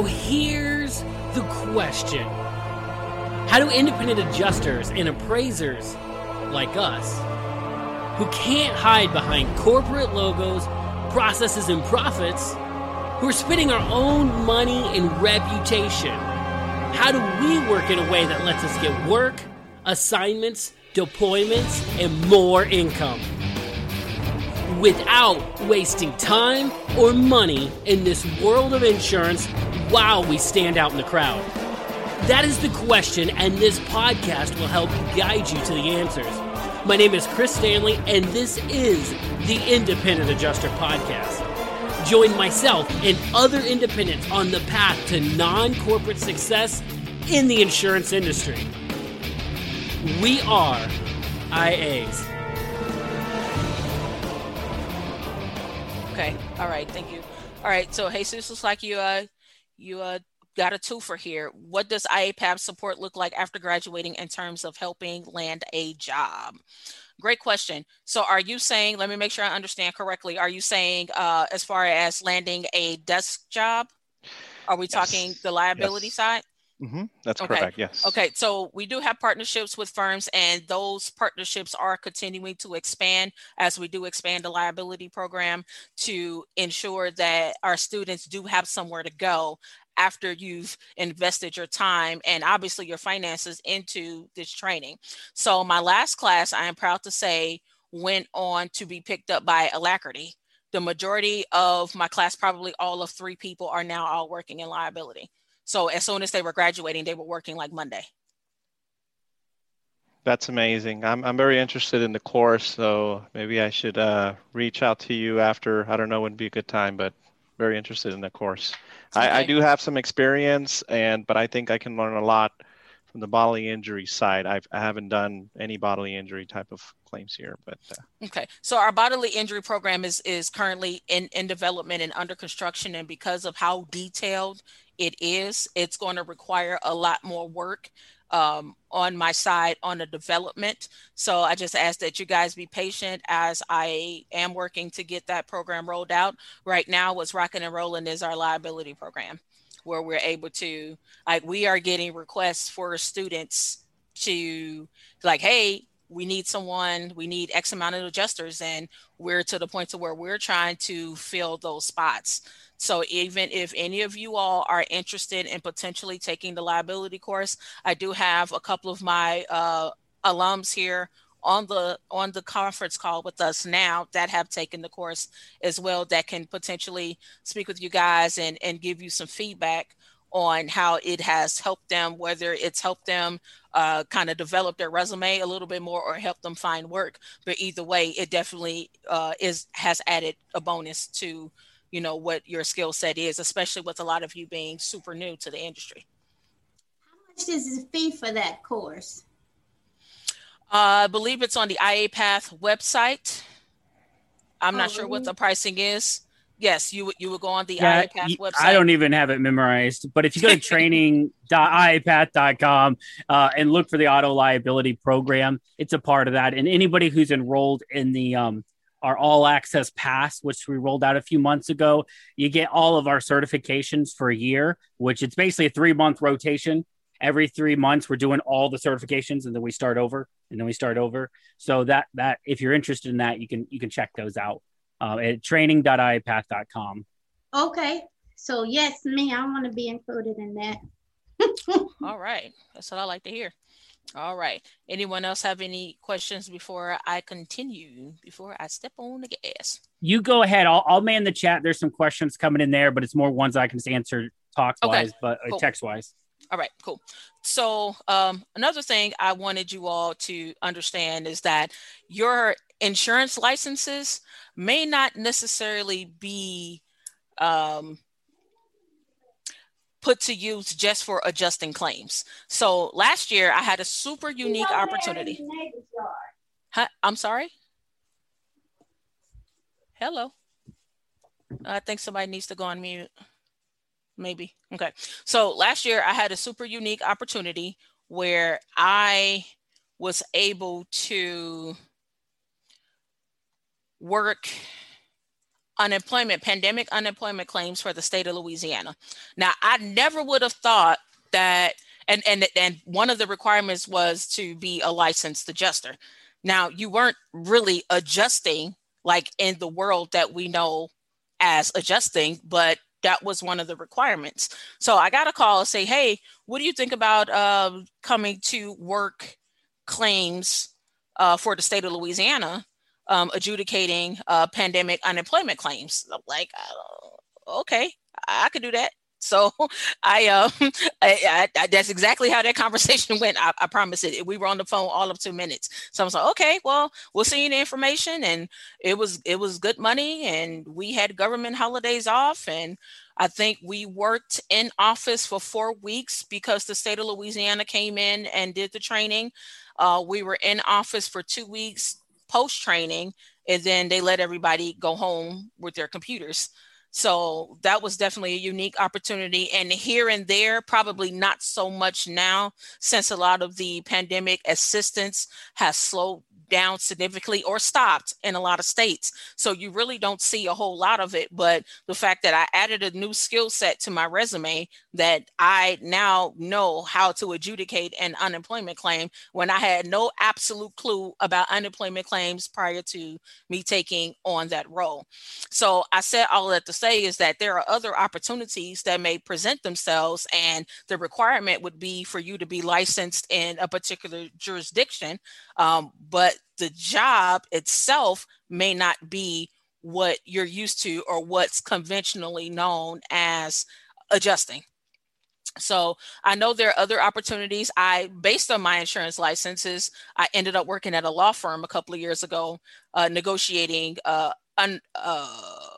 So here's the question How do independent adjusters and appraisers like us, who can't hide behind corporate logos, processes, and profits, who are spending our own money and reputation, how do we work in a way that lets us get work, assignments, deployments, and more income? Without wasting time or money in this world of insurance while we stand out in the crowd? That is the question, and this podcast will help guide you to the answers. My name is Chris Stanley, and this is the Independent Adjuster Podcast. Join myself and other independents on the path to non corporate success in the insurance industry. We are IAs. Okay. All right. Thank you. All right. So Jesus looks like you uh you uh got a twofer here. What does IAPath support look like after graduating in terms of helping land a job? Great question. So, are you saying, let me make sure I understand correctly, are you saying uh, as far as landing a desk job? Are we yes. talking the liability yes. side? Mm-hmm. That's okay. correct. Yes. Okay. So we do have partnerships with firms, and those partnerships are continuing to expand as we do expand the liability program to ensure that our students do have somewhere to go after you've invested your time and obviously your finances into this training. So, my last class, I am proud to say, went on to be picked up by Alacrity. The majority of my class, probably all of three people, are now all working in liability. So, as soon as they were graduating, they were working like Monday. That's amazing. I'm, I'm very interested in the course, so maybe I should uh, reach out to you after. I don't know when would be a good time, but very interested in the course. Okay. I, I, do have some experience, and but I think I can learn a lot from the bodily injury side. I've, I haven't done any bodily injury type of claims here, but uh, okay. So our bodily injury program is is currently in in development and under construction, and because of how detailed it is, it's going to require a lot more work um, on my side on the development. So I just ask that you guys be patient as I am working to get that program rolled out. Right now, what's rocking and rolling is our liability program, where we're able to, like, we are getting requests for students to, like, hey, we need someone, we need X amount of adjusters, and we're to the point to where we're trying to fill those spots. So even if any of you all are interested in potentially taking the liability course, I do have a couple of my uh, alums here on the on the conference call with us now that have taken the course as well that can potentially speak with you guys and and give you some feedback on how it has helped them whether it's helped them uh, kind of develop their resume a little bit more or help them find work. But either way it definitely uh, is has added a bonus to you know what your skill set is especially with a lot of you being super new to the industry. How much does the fee for that course? Uh, i believe it's on the iapath website. I'm oh, not sure what the pricing is yes you would you would go on the yeah, iapath website i don't even have it memorized but if you go to training.iapath.com uh, and look for the auto liability program it's a part of that and anybody who's enrolled in the um, our all access pass, which we rolled out a few months ago. You get all of our certifications for a year, which it's basically a three month rotation. Every three months, we're doing all the certifications, and then we start over, and then we start over. So that that if you're interested in that, you can you can check those out uh, at training.iapath.com. Okay, so yes, me, I want to be included in that. all right, that's what I like to hear. All right. Anyone else have any questions before I continue? Before I step on the gas? You go ahead. I'll, I'll man the chat. There's some questions coming in there, but it's more ones I can just answer talk wise, okay. but uh, cool. text wise. All right, cool. So um, another thing I wanted you all to understand is that your insurance licenses may not necessarily be um, put to use just for adjusting claims. So last year I had a super unique opportunity. Huh? I'm sorry. Hello. I think somebody needs to go on mute. Maybe. Okay. So last year I had a super unique opportunity where I was able to work unemployment, pandemic unemployment claims for the state of Louisiana. Now, I never would have thought that, and and and one of the requirements was to be a licensed adjuster. Now, you weren't really adjusting like in the world that we know as adjusting, but that was one of the requirements. So I got a call say, hey, what do you think about uh, coming to work claims uh, for the state of Louisiana? um, adjudicating uh, pandemic unemployment claims. I'm like, uh, okay, I could do that. So I, um, I, I, that's exactly how that conversation went. I, I promise it. We were on the phone all of two minutes. So I was like, okay, well, we'll see you the information. And it was, it was good money and we had government holidays off. And I think we worked in office for four weeks because the state of Louisiana came in and did the training. Uh, we were in office for two weeks post training and then they let everybody go home with their computers so that was definitely a unique opportunity and here and there probably not so much now since a lot of the pandemic assistance has slowed down significantly or stopped in a lot of states. So you really don't see a whole lot of it. But the fact that I added a new skill set to my resume that I now know how to adjudicate an unemployment claim when I had no absolute clue about unemployment claims prior to me taking on that role. So I said all that to say is that there are other opportunities that may present themselves, and the requirement would be for you to be licensed in a particular jurisdiction. Um, but the job itself may not be what you're used to or what's conventionally known as adjusting. So I know there are other opportunities. I, based on my insurance licenses, I ended up working at a law firm a couple of years ago, uh, negotiating uh, un, uh,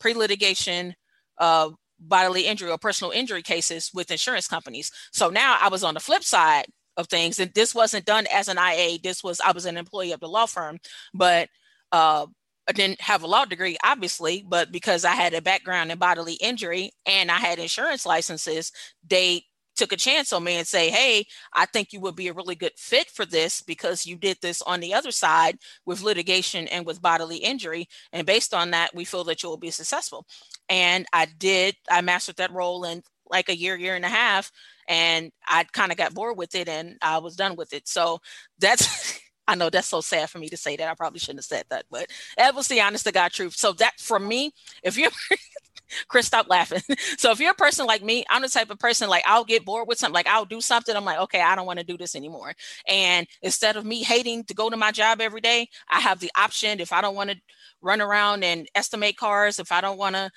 pre-litigation uh, bodily injury or personal injury cases with insurance companies. So now I was on the flip side of things. And this wasn't done as an IA. This was I was an employee of the law firm, but uh, I didn't have a law degree, obviously. But because I had a background in bodily injury and I had insurance licenses, they took a chance on me and say, "Hey, I think you would be a really good fit for this because you did this on the other side with litigation and with bodily injury, and based on that, we feel that you will be successful." And I did. I mastered that role in like a year, year and a half, and I kind of got bored with it and I was done with it. So that's I know that's so sad for me to say that. I probably shouldn't have said that, but that was the honest to God truth. So that for me, if you're Chris, stop laughing. so if you're a person like me, I'm the type of person like I'll get bored with something, like I'll do something. I'm like, okay, I don't want to do this anymore. And instead of me hating to go to my job every day, I have the option if I don't want to run around and estimate cars, if I don't want to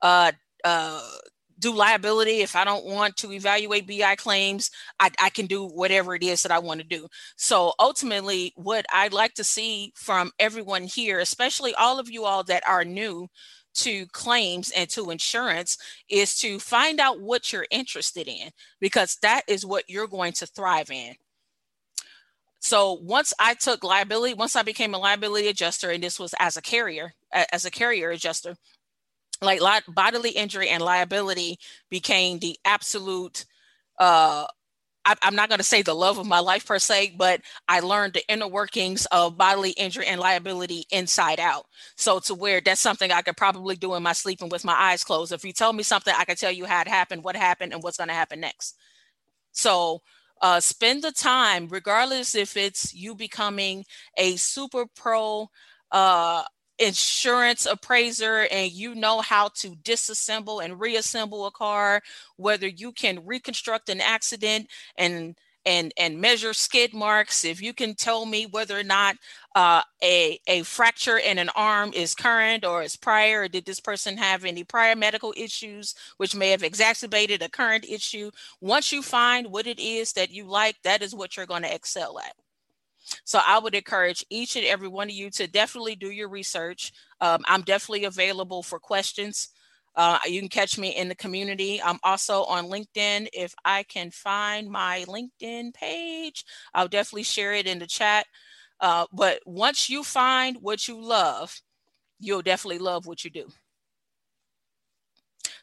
uh, uh, do liability, if I don't want to evaluate BI claims, I, I can do whatever it is that I want to do. So ultimately, what I'd like to see from everyone here, especially all of you all that are new to claims and to insurance is to find out what you're interested in because that is what you're going to thrive in. So once I took liability, once I became a liability adjuster, and this was as a carrier, as a carrier adjuster, like li- bodily injury and liability became the absolute uh I, am not going to say the love of my life per se, but I learned the inner workings of bodily injury and liability inside out. So to where that's something I could probably do in my sleep and with my eyes closed. If you tell me something, I can tell you how it happened, what happened, and what's going to happen next. So uh, spend the time, regardless if it's you becoming a super pro uh, insurance appraiser and you know how to disassemble and reassemble a car whether you can reconstruct an accident and and and measure skid marks if you can tell me whether or not uh, a a fracture in an arm is current or is prior or did this person have any prior medical issues which may have exacerbated a current issue once you find what it is that you like that is what you're going to excel at so I would encourage each and every one of you to definitely do your research. Um, I'm definitely available for questions. Uh, you can catch me in the community. I'm also on LinkedIn. If I can find my LinkedIn page, I'll definitely share it in the chat. Uh, but once you find what you love, you'll definitely love what you do.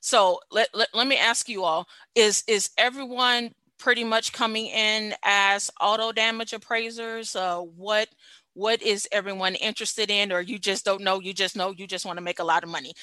So let, let, let me ask you all, is, is everyone pretty much coming in as auto damage appraisers? Uh, what, what is everyone interested in or you just don't know you just know you just want to make a lot of money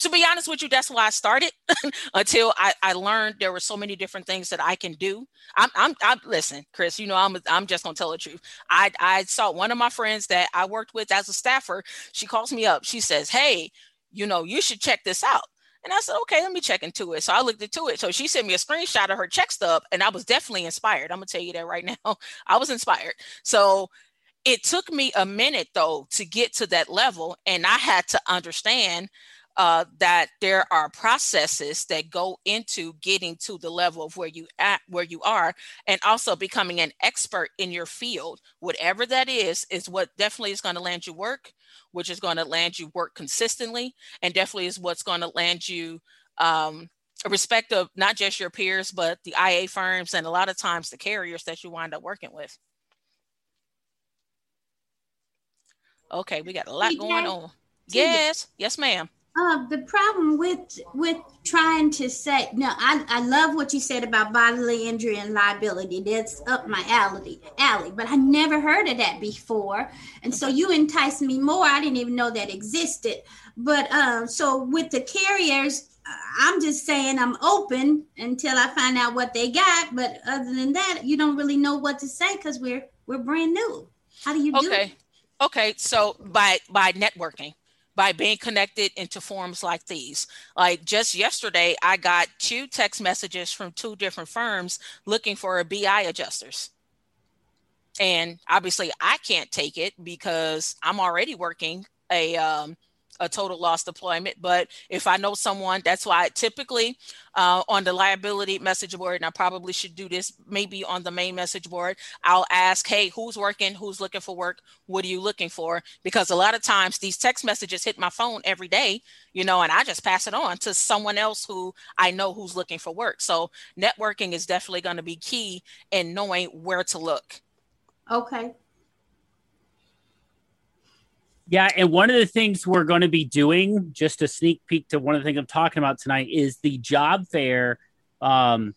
to be honest with you, that's why I started until I, I learned there were so many different things that I can do. I'm, I'm, I'm listen, Chris, you know, I'm, I'm just gonna tell the truth. I, I saw one of my friends that I worked with as a staffer. She calls me up. She says, Hey, you know, you should check this out. And I said, okay, let me check into it. So I looked into it. So she sent me a screenshot of her check stub, and I was definitely inspired. I'm gonna tell you that right now. I was inspired. So it took me a minute though to get to that level, and I had to understand uh, that there are processes that go into getting to the level of where you at where you are and also becoming an expert in your field. Whatever that is is what definitely is going to land you work which is going to land you work consistently and definitely is what's going to land you um, respect of not just your peers but the ia firms and a lot of times the carriers that you wind up working with. Okay we got a lot going on. Yes yes ma'am uh, the problem with with trying to say no, I, I love what you said about bodily injury and liability. That's up my alley, alley. But I never heard of that before, and so you enticed me more. I didn't even know that existed. But um, so with the carriers, I'm just saying I'm open until I find out what they got. But other than that, you don't really know what to say because we're we're brand new. How do you do okay. Okay, so by by networking by being connected into forums like these. Like just yesterday, I got two text messages from two different firms looking for a BI adjusters. And obviously, I can't take it because I'm already working a um, a total loss deployment. But if I know someone, that's why I typically uh, on the liability message board, and I probably should do this maybe on the main message board, I'll ask, hey, who's working? Who's looking for work? What are you looking for? Because a lot of times these text messages hit my phone every day, you know, and I just pass it on to someone else who I know who's looking for work. So networking is definitely going to be key in knowing where to look. Okay. Yeah, and one of the things we're going to be doing, just a sneak peek to one of the things I'm talking about tonight, is the job fair. Um,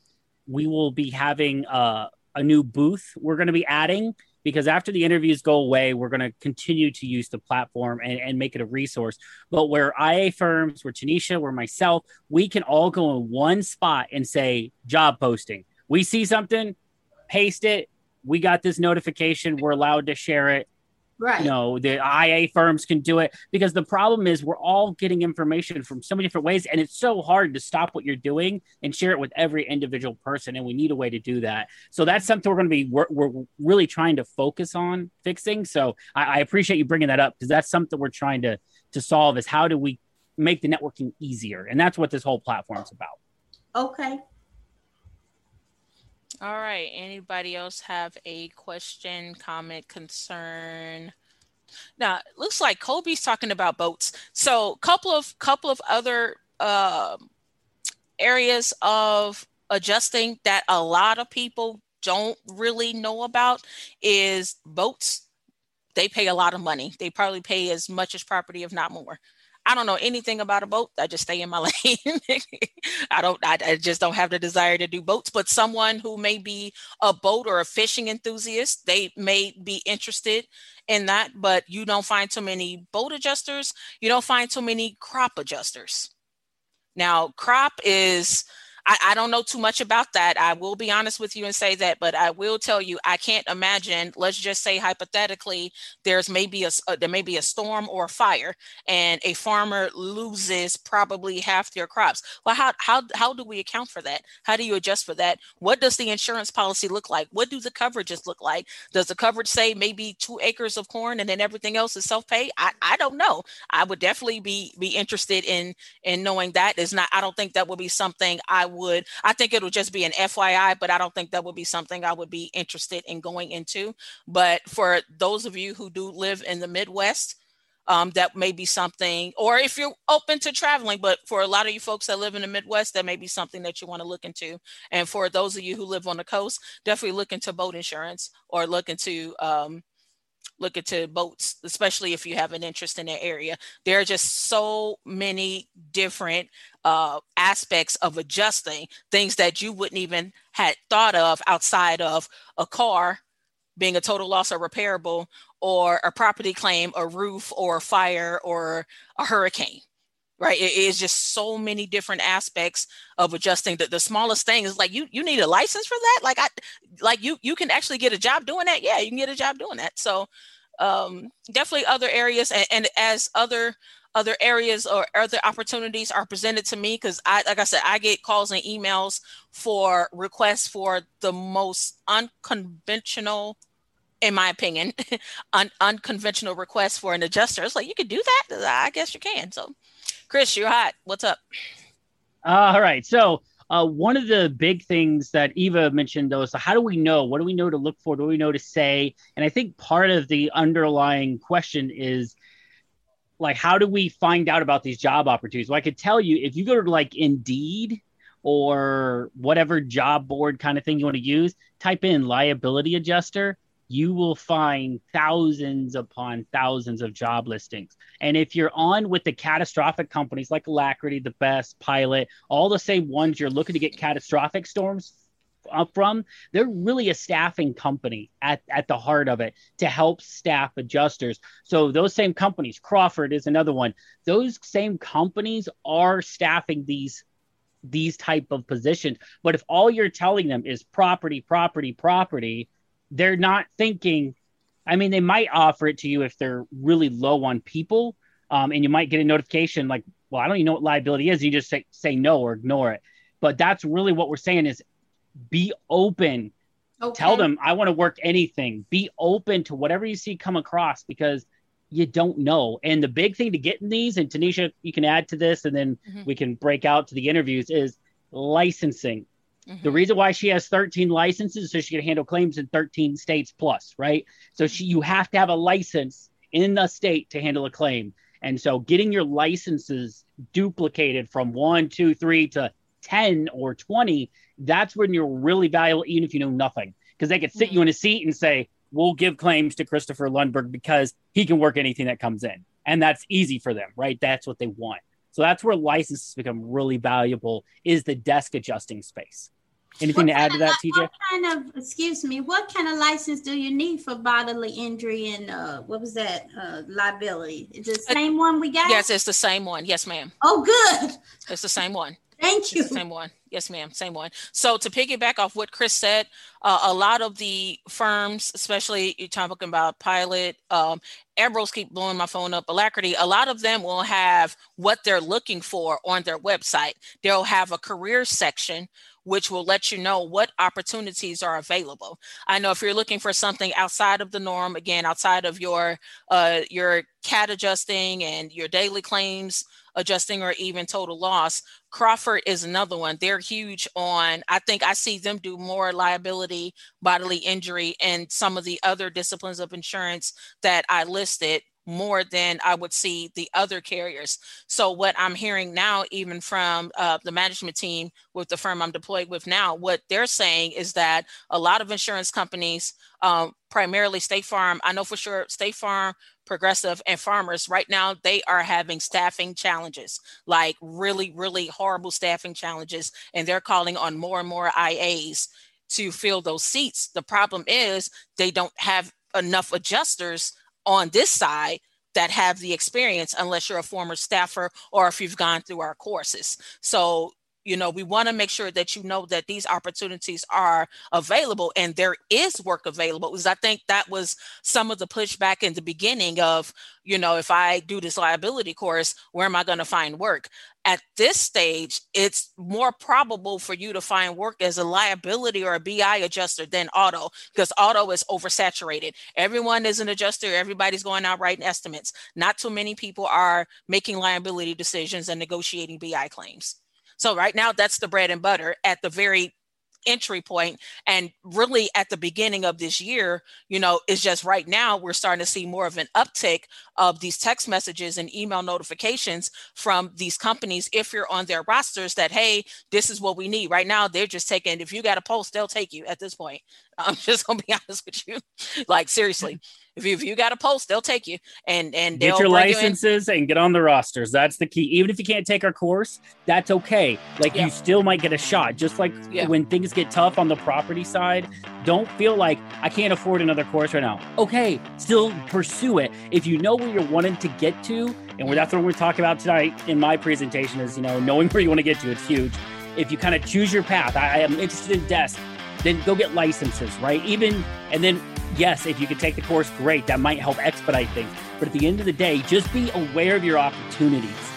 we will be having uh, a new booth we're going to be adding because after the interviews go away, we're going to continue to use the platform and, and make it a resource. But where IA firms, where Tinecia, where myself, we can all go in one spot and say job posting. We see something, paste it. We got this notification. We're allowed to share it Right. You know, the IA firms can do it because the problem is we're all getting information from so many different ways, and it's so hard to stop what you're doing and share it with every individual person. And we need a way to do that. So that's something we're going to be we're, we're really trying to focus on fixing. So I, I appreciate you bringing that up because that's something we're trying to to solve is how do we make the networking easier, and that's what this whole platform's about. Okay. All right. Anybody else have a question, comment, concern? Now, it looks like Kobe's talking about boats. So, couple of couple of other uh, areas of adjusting that a lot of people don't really know about is boats. They pay a lot of money. They probably pay as much as property, if not more. I don't know anything about a boat. I just stay in my lane. I don't, I, I, just don't have the desire to do boats, but someone who may be a boat or a fishing enthusiast, they may be interested in that, but you don't find too many boat adjusters. You don't find too many crop adjusters. Now, crop is, I, I, don't know too much about that. I will be honest with you and say that, but I will tell you, I can't imagine. Let's just say hypothetically, there's maybe a uh, there may be a storm or a fire, and a farmer loses probably half their crops. Well, how how how do we account for that? How do you adjust for that? What does the insurance policy look like? What do the coverages look like? Does the coverage say maybe two acres of corn and then everything else is self pay? I I don't know. I would definitely be be interested in in knowing that. Is not. I don't think that would be something I would, I think it'll just be an FYI, but I don't think that would be something I would be interested in going into. But for those of you who do live in the Midwest, um, that may be something, or if you're open to traveling, but for a lot of you folks that live in the Midwest, that may be something that you want to look into. And for those of you who live on the coast, definitely look into boat insurance or look into um, look into boats, especially if you have an interest in that area. There are just so many different uh, aspects of adjusting things that you wouldn't even had thought of outside of a car being a total loss or repairable or a property claim, a roof or a fire or a hurricane right it is just so many different aspects of adjusting the, the smallest thing is like you you need a license for that like i like you you can actually get a job doing that yeah you can get a job doing that so um definitely other areas and, and as other other areas or other opportunities are presented to me because i like i said i get calls and emails for requests for the most unconventional in my opinion, un- unconventional requests for an adjuster. It's like you could do that. I guess you can. So, Chris, you're hot. What's up? all right. So, uh, one of the big things that Eva mentioned, though, is so how do we know? What do we know to look for? What do we know to say? And I think part of the underlying question is like, how do we find out about these job opportunities? Well, I could tell you if you go to like Indeed or whatever job board kind of thing you want to use, type in liability adjuster you will find thousands upon thousands of job listings. And if you're on with the catastrophic companies like Alacrity, the best, Pilot, all the same ones you're looking to get catastrophic storms from, they're really a staffing company at, at the heart of it to help staff adjusters. So those same companies, Crawford is another one. Those same companies are staffing these these type of positions. But if all you're telling them is property, property, property, they're not thinking. I mean, they might offer it to you if they're really low on people, um, and you might get a notification like, "Well, I don't even know what liability is." You just say say no or ignore it. But that's really what we're saying is be open. Okay. Tell them I want to work anything. Be open to whatever you see come across because you don't know. And the big thing to get in these, and Tinecia, you can add to this, and then mm-hmm. we can break out to the interviews, is licensing. Mm-hmm. The reason why she has 13 licenses is so she can handle claims in 13 states plus, right? So she you have to have a license in the state to handle a claim. And so getting your licenses duplicated from one, two, three to 10 or 20, that's when you're really valuable, even if you know nothing. Because they could sit mm-hmm. you in a seat and say, We'll give claims to Christopher Lundberg because he can work anything that comes in. And that's easy for them, right? That's what they want. So that's where licenses become really valuable is the desk adjusting space. Anything what to add to that, TJ? What kind of excuse me? What kind of license do you need for bodily injury and uh, what was that uh, liability? Is it the same one we got? Yes, it's the same one. Yes, ma'am. Oh, good. It's the same one. Thank you. Same one. Yes, ma'am. Same one. So to piggyback off what Chris said, uh, a lot of the firms, especially you're talking about Pilot, um, Ambrose keep blowing my phone up, Alacrity, a lot of them will have what they're looking for on their website. They'll have a career section which will let you know what opportunities are available. I know if you're looking for something outside of the norm, again, outside of your uh, your CAT adjusting and your daily claims adjusting or even total loss. Crawford is another one. They're huge on, I think I see them do more liability, bodily injury, and some of the other disciplines of insurance that I listed more than I would see the other carriers. So, what I'm hearing now, even from uh, the management team with the firm I'm deployed with now, what they're saying is that a lot of insurance companies, um, primarily State Farm, I know for sure State Farm, Progressive, and Farmers, right now, they are having staffing challenges, like really, really horrible staffing challenges. And they're calling on more and more IAs to fill those seats. The problem is they don't have enough adjusters on this side that have the experience unless you're a former staffer or if you've gone through our courses. So you know we want to make sure that you know that these opportunities are available and there is work available because i think that was some of the pushback in the beginning of you know if i do this liability course where am i going to find work? At this stage it's more probable for you to find work as a liability or a bi adjuster than auto because auto is oversaturated. Everyone is an adjuster everybody's going out writing estimates. Not too many people are making liability decisions and negotiating bi claims so right now, that's the bread and butter at the very entry point. And really at the beginning of this year you know it's just right now we're starting to see more of an uptick of these text messages and email notifications from these companies. If you're on their rosters that hey this is what we need. Right now they're just taking if you got a post they'll take you at this point i'm just gonna be honest with you like seriously if you, if you got a post, they'll take you and and get your licenses you and get on the rosters. That's the key. Even if you can't take our course, that's okay. Like yeah. you still might get a shot. Just like yeah. when things get tough on the property side, don't feel like I can't afford another course right now. Okay, still pursue it. If you know where you're wanting to get to, and that's what we're talking about tonight in my presentation is you know knowing where you want to get to. It's huge. If you kind of choose your path, I, I am interested in desk then go get licenses, right? Even and then yes, if you can take the course, great. That might help expedite things. But at the end of the day, just be aware of your opportunities.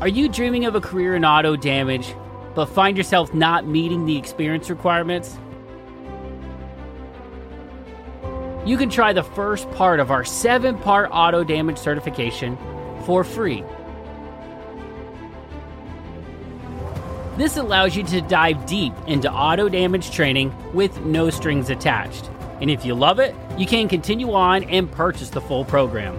Are you dreaming of a career in auto damage, but find yourself not meeting the experience requirements? You can try the first part of our seven part auto damage certification for free. This allows you to dive deep into auto damage training with no strings attached. And if you love it, you can continue on and purchase the full program.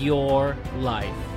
your life.